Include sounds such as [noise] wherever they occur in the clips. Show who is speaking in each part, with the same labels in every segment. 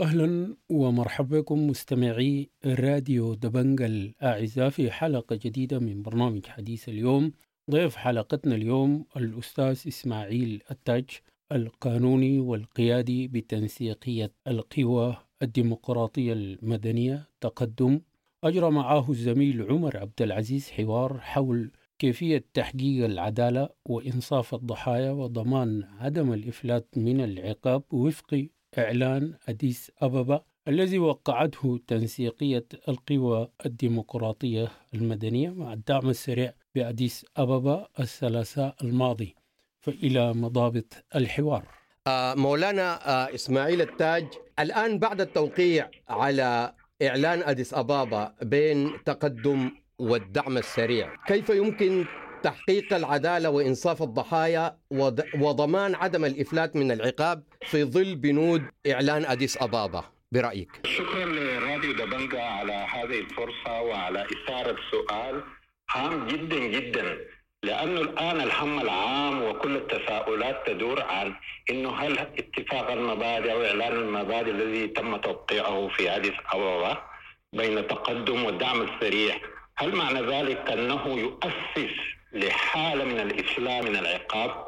Speaker 1: أهلا ومرحبا بكم مستمعي راديو دبنج الأعزاء في حلقة جديدة من برنامج حديث اليوم ضيف حلقتنا اليوم الأستاذ إسماعيل التاج القانوني والقيادي بتنسيقية القوى الديمقراطية المدنية تقدم. أجرى معه الزميل عمر عبد العزيز حوار حول كيفية تحقيق العدالة وإنصاف الضحايا وضمان عدم الإفلات من العقاب وفق إعلان أديس أبابا الذي وقعته تنسيقية القوى الديمقراطية المدنية مع الدعم السريع بأديس أبابا الثلاثاء الماضي. فإلى مضابط الحوار.
Speaker 2: آه، مولانا آه، إسماعيل التاج الآن بعد التوقيع على إعلان أديس أبابا بين تقدم والدعم السريع كيف يمكن تحقيق العدالة وإنصاف الضحايا وض- وضمان عدم الإفلات من العقاب في ظل بنود إعلان أديس أبابا. برأيك؟
Speaker 3: شكرا لراديو دبنجا على هذه الفرصة وعلى إثارة سؤال هام جدا جدا لأنه الآن الهم العام وكل التساؤلات تدور عن أنه هل اتفاق المبادئ أو إعلان المبادئ الذي تم توقيعه في أديس أبابا بين التقدم والدعم السريع هل معنى ذلك أنه يؤسس لحالة من الإسلام من العقاب.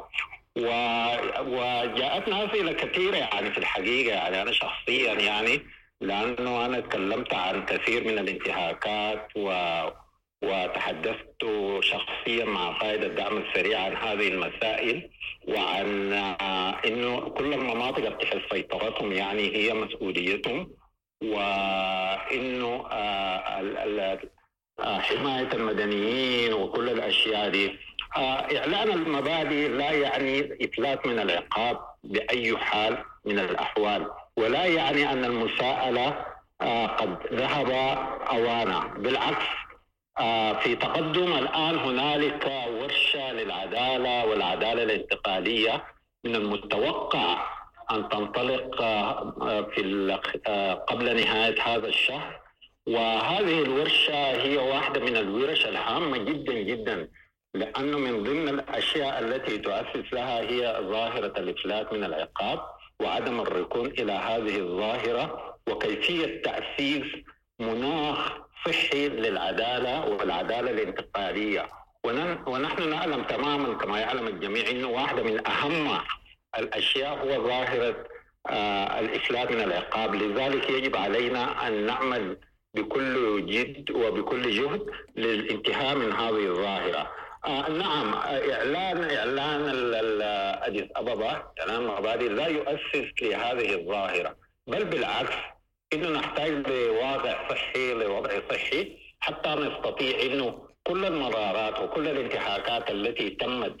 Speaker 3: و... وجاءتنا اسئله كثيره يعني في الحقيقة. يعني أنا شخصيا يعني لأنه أنا تكلمت عن كثير من الانتهاكات و... وتحدثت شخصيا مع قائد الدعم السريع عن هذه المسائل وعن آه، إنه كل المناطق تحت سيطرتهم يعني هي مسؤوليتهم. وإنه آه، حماية المدنيين وكل الأشياء دي. آه، إعلان المبادئ لا يعني إفلات من العقاب بأي حال من الأحوال ولا يعني أن المساءلة آه، قد ذهب أوانا. بالعكس في تقدم الآن هنالك ورشة للعدالة والعدالة الانتقالية من المتوقع أن تنطلق في قبل نهاية هذا الشهر. وهذه الورشة هي واحدة من الورش الهامة جدا جدا لأنه من ضمن الأشياء التي تؤسس لها هي ظاهرة الإفلات من العقاب وعدم الركون إلى هذه الظاهرة وكيفية تأسيس مناخ صحي للعدالة والعدالة الانتقالية. ونحن نعلم تماما كما يعلم الجميع أنه واحدة من أهم الأشياء هو ظاهرة آه الإفلات من العقاب. لذلك يجب علينا أن نعمل بكل جد وبكل جهد للانتهاء من هذه الظاهرة. آه نعم إعلان إعلان أديس أبابا إعلان مبادئ لا يؤسس لهذه الظاهرة بل بالعكس إنه نحتاج لواقع صحي لوضع صحي حتى نستطيع إنه كل المرارات وكل الانتهاكات التي تمت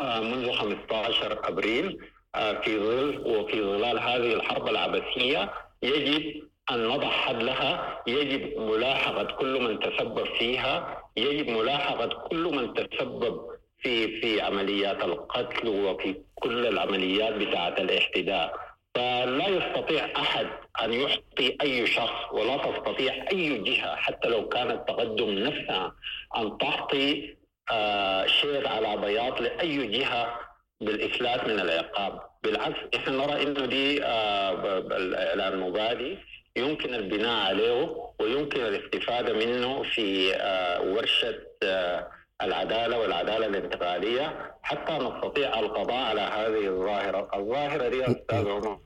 Speaker 3: آه، منذ 15 أبريل آه، في ظل وفي ظلال هذه الحرب العبثية يجب أن نضع حد لها، يجب ملاحقه كل من تسبب فيها، يجب ملاحقه كل من تسبب في في عمليات القتل وفي كل العمليات بتاعة الاحتداء. فلا يستطيع أحد أن يحصي أي شخص ولا تستطيع أي جهة حتى لو كان التقدم نفسها أن تعطي آه، شيء على بياض لأي جهة بالإفلات من العقاب، بالعكس إحنا نرى إنه دي آه، الاعلان المبادئ يمكن البناء عليه ويمكن الاستفادة منه في آه، ورشة آه، العدالة والعدالة الانتقالية حتى نستطيع القضاء على هذه الظاهرة، الظاهرة دي أستاذ عمر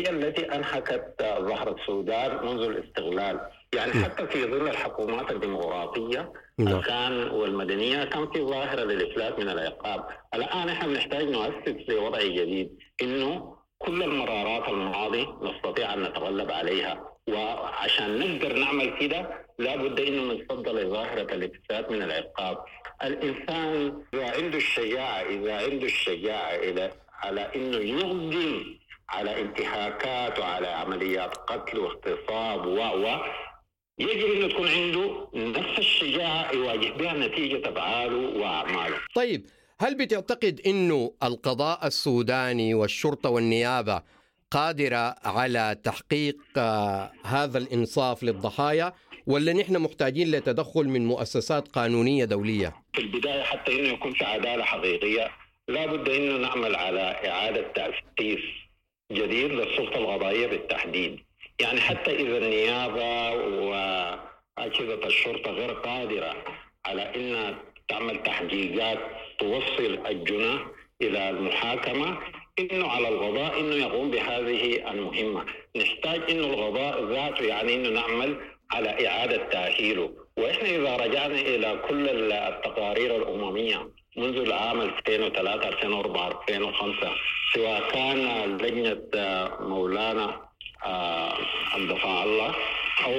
Speaker 3: هي التي أنهكت آه، ظهر السودان منذ الاستغلال، يعني حتى في ظل الحكومات الديمقراطية
Speaker 2: نعم.
Speaker 3: كان والمدنية كان في ظاهرة للإفلات من العقاب، الآن إحنا بنحتاج نؤسس لوضع جديد إنه كل المرارات الماضي نستطيع أن نتغلب عليها وعشان نقدر نعمل كده لابد إنه نتصدى لظاهره الافساد من العقاب. الإنسان إذا عنده الشجاعة إذا عنده الشجاعة إلى على إنه يقدم على انتهاكات وعلى عمليات قتل واغتصاب و و يجب إنه تكون عنده نفس الشجاعة يواجه بها نتيجة أفعاله وأعماله.
Speaker 2: طيب هل بتعتقد إنه القضاء السوداني والشرطة والنيابة قادرة على تحقيق آه، هذا الإنصاف للضحايا ولا نحن محتاجين لتدخل من مؤسسات قانونية دولية؟
Speaker 3: في البداية حتى إنه يكون في عدالة حقيقية لابد إنه نعمل على إعادة تأسيس جديد للسلطة القضائيه بالتحديد. يعني حتى إذا النيابة وأجهزة الشرطة غير قادرة على إنها تعمل تحقيقات توصل الجناه إلى المحاكمة إنه على القضاء إنه يقوم بهذه المهمة، نحتاج إنه القضاء ذاته يعني إنه نعمل على إعادة تأهيله، وإحنا إذا رجعنا إلى كل التقارير الأممية منذ العام 2003 2004 2005 سواء كان لجنة مولانا الدفاع الله أو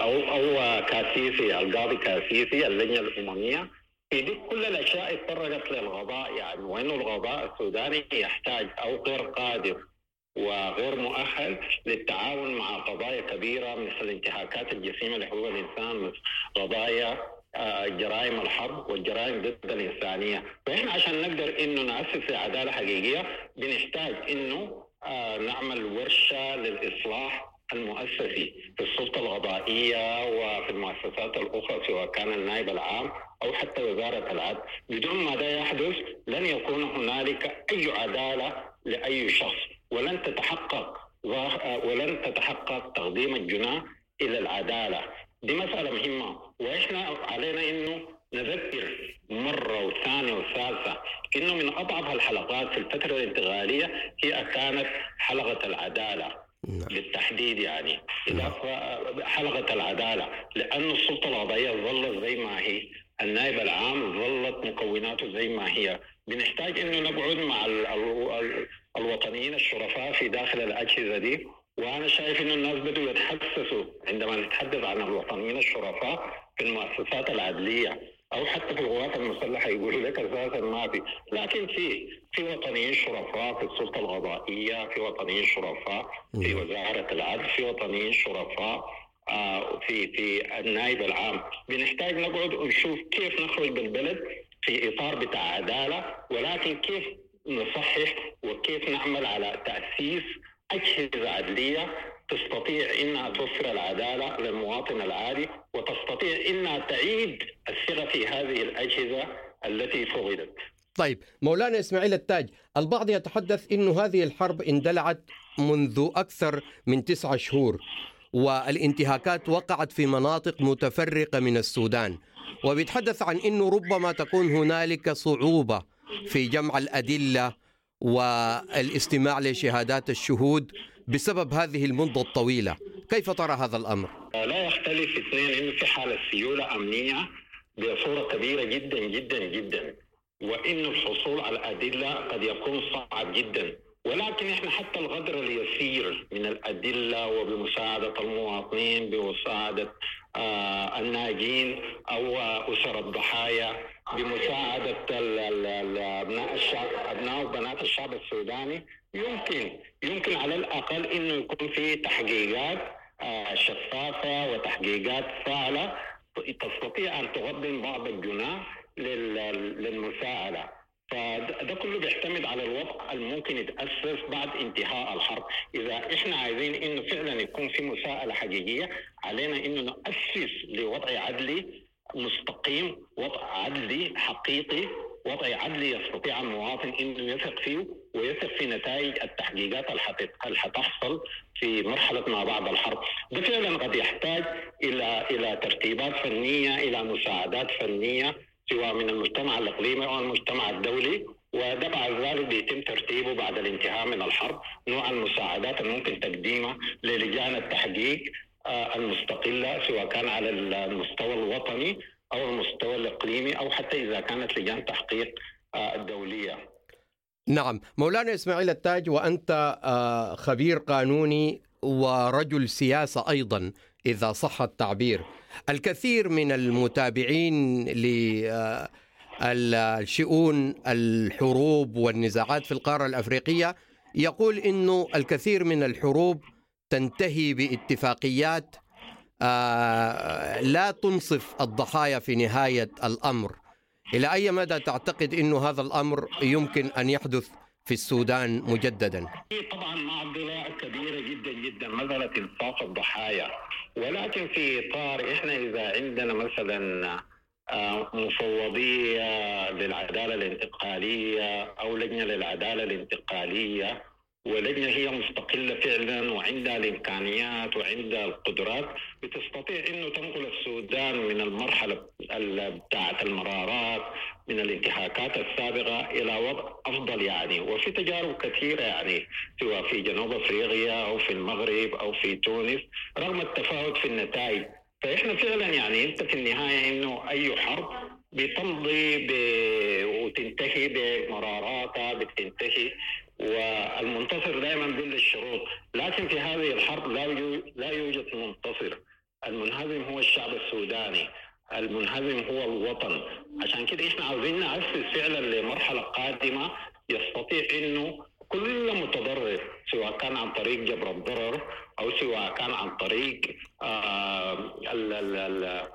Speaker 3: أو أو كاسيسي القاضي كاسيسي اللجنة الأممية في دي كل الأشياء اتطرقت للغضاء يعني وانه الغضاء؟ السوداني يحتاج أو غير قادر وغير مؤهل للتعاون مع قضايا كبيرة مثل الانتهاكات الجسيمه لحقوق الإنسان قضايا جرائم الحرب والجرائم ضد الإنسانية، فإحنا عشان نقدر إنه نأسس عدالة حقيقية بنحتاج إنه نعمل ورشة للإصلاح المؤسسي في السلطة القضائية وفي المؤسسات الأخرى سواء كان النائب العام أو حتى وزارة العدل. بدون ما ده يحدث لن يكون هنالك أي عدالة لأي شخص ولن تتحقق ولن تتحقق تقديم الجناح إلى العدالة. دي مسألة مهمة وإحنا علينا إنه نذكر مرة وثانية وثالثة إنه من أضعف الحلقات في الفترة الانتقالية هي كانت حلقة العدالة. نعم. بالتحديد يعني. إذا حلقة العدالة لأن السلطة القضائية ظلت زي ما هي النائب العام ظلت مكوناته زي ما هي. بنحتاج إنه نقعد مع ال ال الوطنيين الشرفاء في داخل الأجهزة دي وأنا شايف إنه الناس بدوا يتحسسوا عندما نتحدث عن الوطنيين الشرفاء في المؤسسات العدلية. أو حتى في القوات المسلحة يقولوا لك أساسا ما في، لكن في في وطنيين شرفاء في السلطة القضائيه، في وطنيين شرفاء في وزارة العدل، في وطنيين شرفاء آه في في النائب العام، بنحتاج نقعد ونشوف كيف نخرج بالبلد في إطار بتاع عدالة ولكن كيف نصحح وكيف نعمل على تأسيس أجهزة عدلية تستطيع إنها توفر العدالة للمواطن العادي وتستطيع إنها تعيد الثقة في هذه الأجهزة التي فقدت.
Speaker 2: طيب مولانا إسماعيل التاج، البعض يتحدث انه هذه الحرب اندلعت منذ أكثر من تسعة شهور والانتهاكات وقعت في مناطق متفرقة من السودان وبيتحدث عن انه ربما تكون هنالك صعوبة في جمع الأدلة والاستماع لشهادات الشهود بسبب هذه المدة الطويلة. كيف ترى هذا الأمر؟
Speaker 3: لا يختلف اثنين أنه في حالة سيولة أمنية بصورة كبيرة جدا جدا جدا. وأن الحصول على الأدلة قد يكون صعب جدا. ولكن إحنا حتى القدر اليسير من الأدلة وبمساعدة المواطنين بمساعدة آه الناجين أو أسر الضحايا بمساعدة أبناء الشعب أبناء وبنات الشعب السوداني. يمكن يمكن على الأقل انه يكون في تحقيقات آه شفافة وتحقيقات فاعله تستطيع أن تقدم بعض الجناح للمساءله فده كله بيعتمد على الوضع الممكن يتأسس بعد انتهاء الحرب، إذا إحنا عايزين انه فعلا يكون في مساءلة حقيقية علينا انه ناسس لوضع عدلي مستقيم، وضع عدلي حقيقي، وضع عدلي يستطيع المواطن إنه يثق فيه ويثق في نتائج التحقيقات اللي حتحصل في مرحلة ما بعد الحرب، ده فعلا قد يحتاج إلى إلى ترتيبات فنية، إلى مساعدات فنية سواء من المجتمع الإقليمي أو المجتمع الدولي وده بعد ذلك بيتم ترتيبه بعد الانتهاء من الحرب نوع المساعدات الممكن تقديمها للجان التحقيق المستقلة سواء كان على المستوى الوطني أو المستوى الإقليمي أو حتى إذا كانت لجان تحقيق الدولية.
Speaker 2: نعم، مولانا إسماعيل التاج وأنت خبير قانوني ورجل سياسة أيضا إذا صح التعبير. الكثير من المتابعين للشؤون الحروب والنزاعات في القارة الأفريقية يقول إنه الكثير من الحروب تنتهي باتفاقيات آه، لا تنصف الضحايا في نهاية الأمر. إلى أي مدى تعتقد إنه هذا الأمر يمكن أن يحدث في السودان مجددا؟
Speaker 3: طبعا معضله كبيره جدا جدا مساله انصاف الضحايا. ولكن في إطار إحنا إذا عندنا مثلا آه، مفوضية للعدالة الانتقالية أو لجنة للعدالة ولجنة هي مستقلة فعلا وعندها الإمكانيات وعندها القدرات بتستطيع إنه تنقل السودان من المرحلة بتاعة المرارات من الانتهاكات السابقة إلى وضع أفضل يعني. وفي تجارب كثيرة يعني سواء في جنوب أفريقيا أو في المغرب أو في تونس رغم التفاوت في النتائج. فإحنا فعلا يعني أنت في النهاية إنه أي حرب بتمضي ب... وتنتهي بمراراتها بتنتهي والمنتصر دائما ضمن الشروط. لكن في هذه الحرب لا لا يوجد منتصر. المنهزم هو الشعب السوداني. المنهزم هو الوطن. عشان كده إحنا عاوزين نأسس فعلا لمرحلة قادمة يستطيع إنه كل متضرر سواء كان عن طريق جبر الضرر أو سواء كان عن طريق آه ال ال ال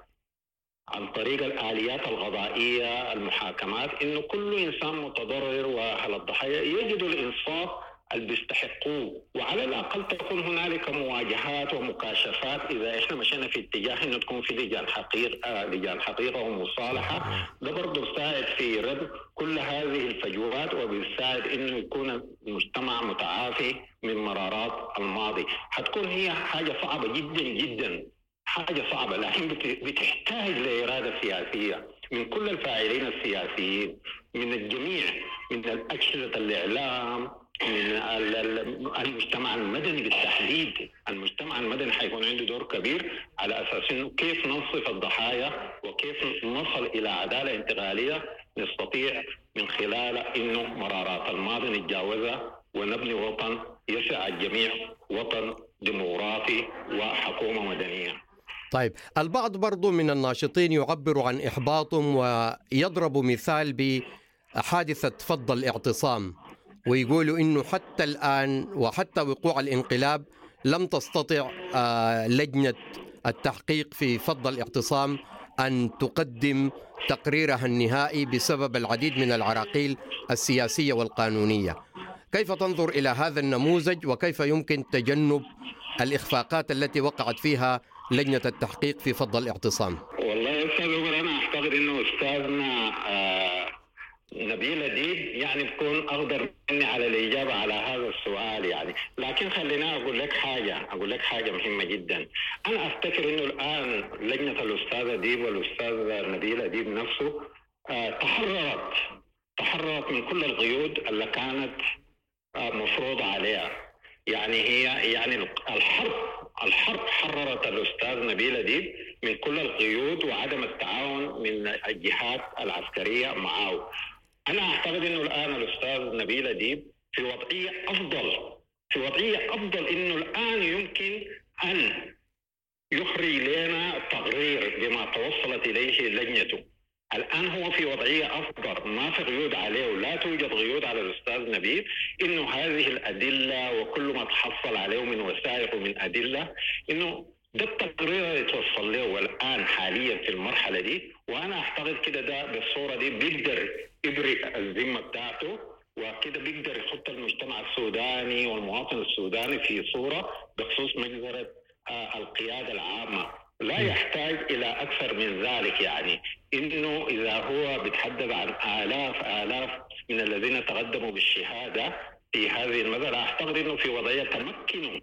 Speaker 3: عن طريق الآليات الغضائية المحاكمات إنه كل إنسان متضرر وأهل الضحايا يجدوا الإنصاف اللي بيستحقوه. وعلى الأقل تكون هنالك مواجهات ومكاشفات إذا إحنا مشينا في اتجاه إنه تكون في لجان حقيقة آه لجان حقيقة ومصالحة. ده برضه بيساعد في رد كل هذه الفجوات وبيساعد إنه يكون المجتمع متعافي من مرارات الماضي. حتكون هي حاجة صعبة جدا جدا. حاجة صعبة لكن بتحتاج لإرادة سياسية من كل الفاعلين السياسيين من الجميع من الاجهزه الإعلام من المجتمع المدني بالتحديد. المجتمع المدني حيكون عنده دور كبير على أساس إنه كيف ننصف الضحايا وكيف نصل إلى عدالة انتقالية نستطيع من خلال إنه مرارات الماضي نتجاوزها ونبني وطن يسع الجميع وطن ديمقراطي وحكومة مدنية.
Speaker 2: طيب البعض برضو من الناشطين يعبر عن إحباطهم ويضرب مثال بحادثة فض الاعتصام ويقولوا إنه حتى الآن وحتى وقوع الانقلاب لم تستطع آه، لجنة التحقيق في فض الاعتصام أن تقدم تقريرها النهائي بسبب العديد من العراقيل السياسية والقانونية. كيف تنظر إلى هذا النموذج وكيف يمكن تجنب الإخفاقات التي وقعت فيها لجنة التحقيق في فض الاعتصام.
Speaker 3: والله يا أستاذ عمر أنا أعتقد أنه أستاذنا آه نبيل أديب يعني بكون أقدر مني على الإجابة على هذا السؤال يعني. لكن خلينا أقول لك حاجة أقول لك حاجة مهمة جدا. أنا أفتكر أنه الآن لجنة الأستاذ أديب والأستاذ نبيل أديب نفسه آه تحررت تحررت من كل القيود اللي كانت آه مفروضة عليها. يعني هي يعني الحرب الحرب حررت الأستاذ نبيل أديب من كل القيود وعدم التعاون من الجهات العسكرية معه. أنا أعتقد إنه الآن الأستاذ نبيل أديب في وضعية أفضل في وضعية أفضل إنه الآن يمكن أن يخرج لنا تقرير بما توصلت إليه لجنته. الآن هو في وضعية افضل ما في قيود عليه ولا توجد قيود على الأستاذ نبيل. إنه هذه الأدلة وكل ما تحصل عليه من وثائق ومن أدلة إنه ده التقرير اللي توصل له الان حاليا في المرحلة دي. وأنا أعتقد كده ده بالصورة دي بيقدر يبرئ الذمة بتاعته وكده بيقدر يحط المجتمع السوداني والمواطن السوداني في صورة بخصوص مجزره آه القيادة العامة. لا يحتاج إلى أكثر من ذلك يعني. إنه إذا هو بيتحدث عن آلاف آلاف من الذين تقدموا بالشهادة في هذه المساله أعتقد إنه في وضعية تمكنوا.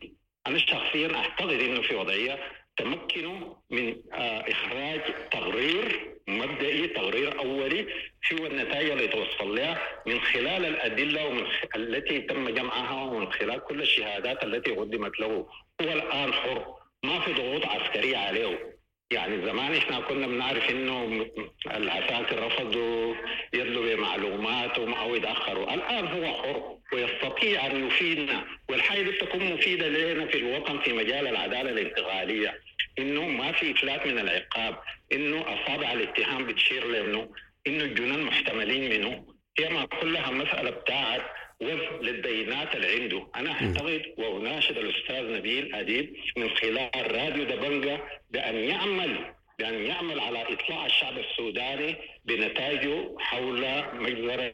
Speaker 3: أنا شخصيا أعتقد إنه في وضعية تمكنوا من إخراج تقرير مبدئي تقرير أولي شو النتائج اللي توصل لها من خلال الأدلة ومن التي تم جمعها ومن خلال كل الشهادات التي قدمت له. هو الآن حر. ما في ضغوط عسكرية عليه يعني زمان إحنا كنا بنعرف إنه العساكر رفضوا يدلوا بمعلومات أو يتأخروا، الآن هو حر ويستطيع أن يفيدنا والحاجة دي تكون مفيدة لنا في الوطن في مجال العدالة الانتقالية. إنه ما في إفلات من العقاب، إنه اصابع الاتهام بتشير لإنه إنه الجنان محتملين منه. هي ما كلها مسألة بتاعت وفق للبيانات اللي عنده. أنا أعتقد وأناشد الأستاذ نبيل أديب من خلال راديو دبنجا بأن يعمل بأن يعمل على إطلاع الشعب السوداني بنتائجه حول مجزرة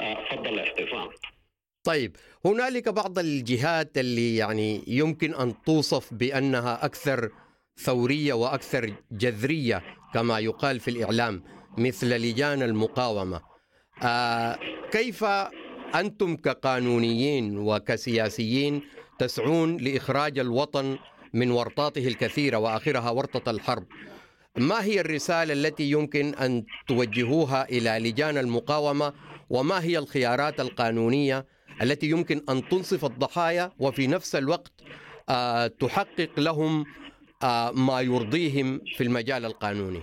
Speaker 3: آه، فض الاحتفال
Speaker 2: طيب هنالك بعض الجهات اللي يعني يمكن أن توصف بأنها أكثر ثورية وأكثر جذرية كما يقال في الإعلام مثل لجان المقاومة. آه كيف أنتم كقانونيين وكسياسيين تسعون لإخراج الوطن من ورطاته الكثيرة وآخرها ورطة الحرب. ما هي الرسالة التي يمكن أن توجهوها إلى لجان المقاومة؟ وما هي الخيارات القانونية التي يمكن أن تنصف الضحايا وفي نفس الوقت آه، تحقق لهم آه، ما يرضيهم في المجال القانوني؟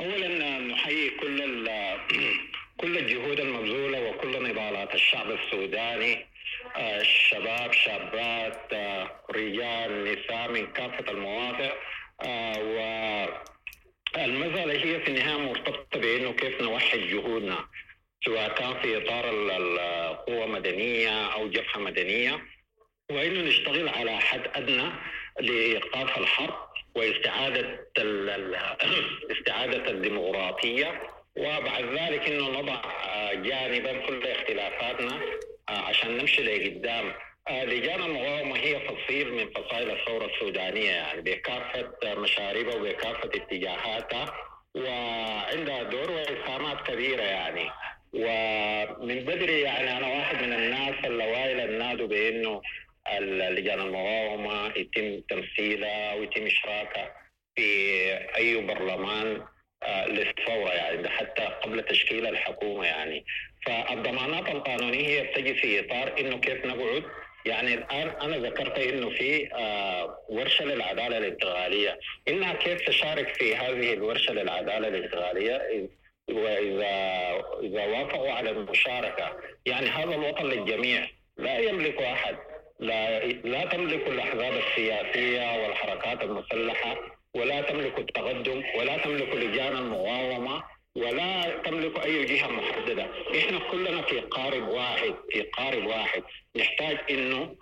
Speaker 3: اولا نحيي كل كل الجهود المبذولة وكل نضالات الشعب السوداني آه، الشباب شابات رجال نساء من كافة المواقع والمساله هي في النهاية مرتبطة بإنه كيف نوحد جهودنا سواء كان في إطار القوه مدنية أو جبهة مدنية وإنه نشتغل على حد أدنى لإيقاف الحرب وإستعادة [clears throat] إستعادة الديمقراطية. وبعد ذلك إنه نضع جانبا كل اختلافاتنا عشان نمشي لقدام. لجان المقاومه هي فصيل من فصائل الثورة السودانية يعني بكافه مشاربها وبكافه اتجاهاتها وعندها دور وإسهامات كبيرة يعني. ومن بدري يعني أنا واحد من الناس الاوائل النادوا بإنه لجان المقاومه يتم تمثيلها ويتم إشراكها في أي برلمان آه، للثورة يعني حتى قبل تشكيل الحكومة يعني. فالضمانات القانونية هي بتجي في إطار إنه كيف نقعد. يعني الآن أنا ذكرت إنه في آه، ورشة للعدالة الانتقالية. إنها كيف تشارك في هذه الورشة للعدالة الانتقالية؟ وإذا إذا وافقوا على المشاركة. يعني هذا الوطن للجميع. لا يملك أحد. لا لا تملك الأحزاب السياسية والحركات المسلحة. ولا تملك التقدم ولا تملك لجان المقاومة ولا تملك أي جهة محددة، إحنا كلنا في قارب واحد في قارب واحد. نحتاج إنه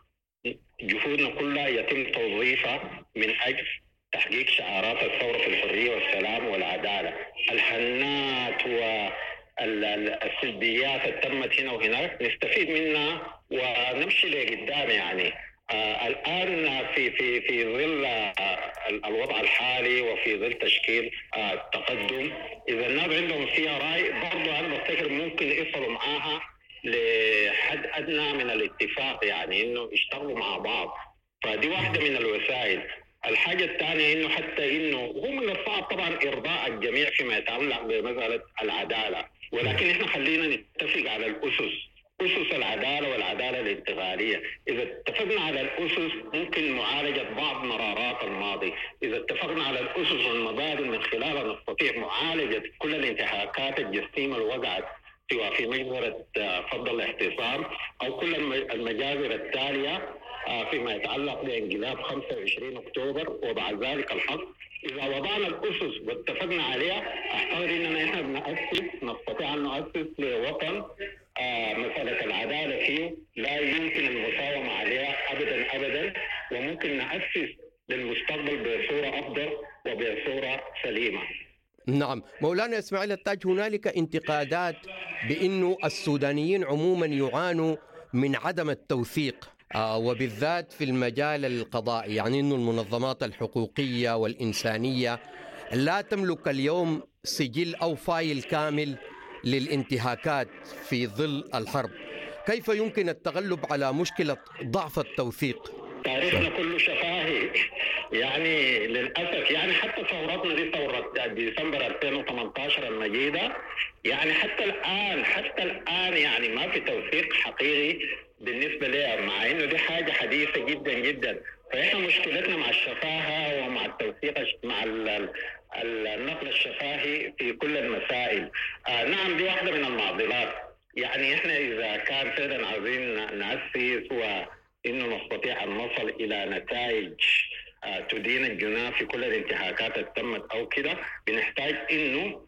Speaker 3: جهودنا كلها يتم توظيفها من أجل تحقيق شعارات الثورة في الحرية والسلام والعدالة. الحنات والسلبيات اللي تمت هنا وهناك نستفيد منها ونمشي لقدام يعني. الآن في في في ظل آه الوضع الحالي وفي ظل تشكيل آه التقدم إذا الناس عندهم فيها راي برضه أنا بفتكر ممكن يصلوا معاها لحد أدنى من الاتفاق يعني إنه يشتغلوا مع بعض. فدي واحدة من الوسائل. الحاجة الثانية إنه حتى إنه هو من الصعب طبعا إرضاء الجميع فيما يتعلق بمسألة العدالة. ولكن إحنا خلينا نتفق على الأسس. أسس العدالة والعدالة الانتقالية، إذا اتفقنا على الأسس ممكن معالجة بعض مرارات الماضي، إذا اتفقنا على الأسس والمبادئ من خلالها نستطيع معالجة كل الانتهاكات الجسيمة اللي وقعت سواء في مجزره فض الاحتفال أو كل المجازر التالية آه، فيما يتعلق بانقلاب 25 أكتوبر وبعد ذلك الحق. إذا وضعنا الأسس واتفقنا عليها اعتقد إننا إحنا بناسس نستطيع أن نؤسس لوطن آه مسألة العدالة فيه لا يمكن المساومه عليها ابدا ابدا وممكن نأسس للمستقبل بصورة أفضل وبصورة سليمة.
Speaker 2: نعم مولانا إسماعيل التاج هنالك انتقادات بانه السودانيين عموما يعانوا من عدم التوثيق آه، وبالذات في المجال القضائي يعني أن المنظمات الحقوقية والإنسانية لا تملك اليوم سجل أو فايل كامل للانتهاكات في ظل الحرب. كيف يمكن التغلب على مشكلة ضعف التوثيق؟
Speaker 3: تاريخنا كله شفاهي. يعني للأسف يعني حتى ثورتنا دي ثورة ديسمبر 2018 المجيدة يعني حتى الآن حتى الآن يعني ما في توثيق حقيقي بالنسبة لها مع إنه دي حاجة حديثة جدا جدا. فإحنا مشكلتنا مع الشفاهة ومع التوثيق مع النقل الشفاهي في كل المسائل. آه نعم دي واحدة من المعضلات. يعني إحنا إذا كان فعلا عايزين نأسس وإنه نستطيع أن نصل إلى نتائج آه تدين الجناه في كل الانتهاكات اللي تمت أو كده بنحتاج إنه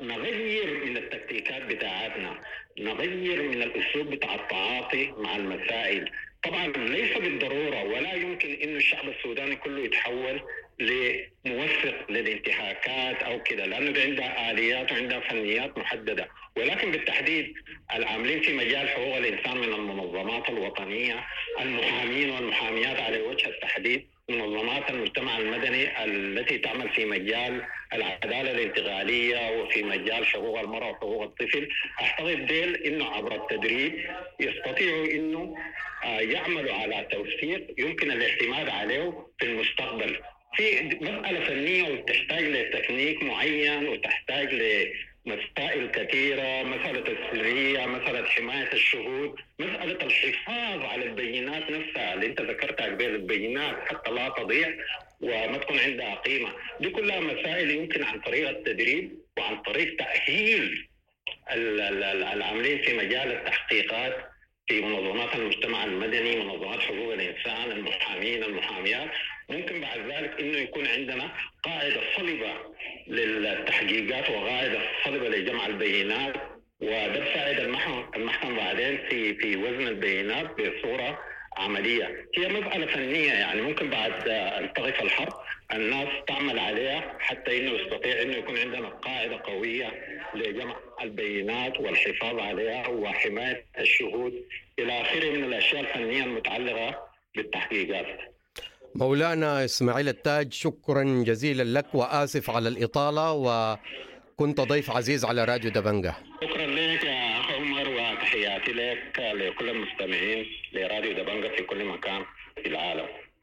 Speaker 3: نغير من التكتيكات بتاعتنا نغير من الأسلوب بتاع التعاطي مع المسائل. طبعا ليس بالضرورة ولا يمكن انه الشعب السوداني كله يتحول لموثق للانتهاكات أو كده لأنه عندها آليات وعندها فنيات محددة. ولكن بالتحديد العاملين في مجال حقوق الإنسان من المنظمات الوطنية المحامين والمحاميات على وجه التحديد منظمات المجتمع المدني التي تعمل في مجال العدالة الانتقالية وفي مجال حقوق المرأة وحقوق الطفل. أعتقد ديل إنه عبر التدريب يستطيعوا إنه آه، يعملوا على توثيق يمكن الاعتماد عليه في المستقبل. في مسألة فنية وتحتاج لتكنيك معين وتحتاج مسائل كثيرة مسألة السرية مسألة حماية الشهود مسألة الحفاظ على البينات نفسها اللي انت ذكرتها قبل البينات حتى لا تضيع وما تكون عندها قيمة. دي كلها مسائل يمكن عن طريق التدريب وعن طريق تأهيل العاملين في مجال التحقيقات في منظمات المجتمع المدني منظمات حقوق الإنسان المحامين المحاميات. ممكن بعد ذلك إنه يكون عندنا قاعدة صلبة للتحقيقات وقاعده صلبه لجمع البينات وده بساعد المحكمه بعدين في في وزن البينات بصورة عملية. هي مسألة فنية يعني ممكن بعد ان الحرب الناس تعمل عليها حتى إنه يستطيع إنه يكون عندنا قاعدة قوية لجمع البينات والحفاظ عليها وحماية الشهود. إلى آخره من الأشياء الفنية المتعلقة بالتحقيقات.
Speaker 2: مولانا إسماعيل التاج شكرا جزيلا لك وآسف على الإطالة وكنت ضيف عزيز على راديو دبنجة.
Speaker 3: شكرا لك يا عمر وتحياتي لك لكل المستمعين لراديو دبنجة في كل مكان في العالم.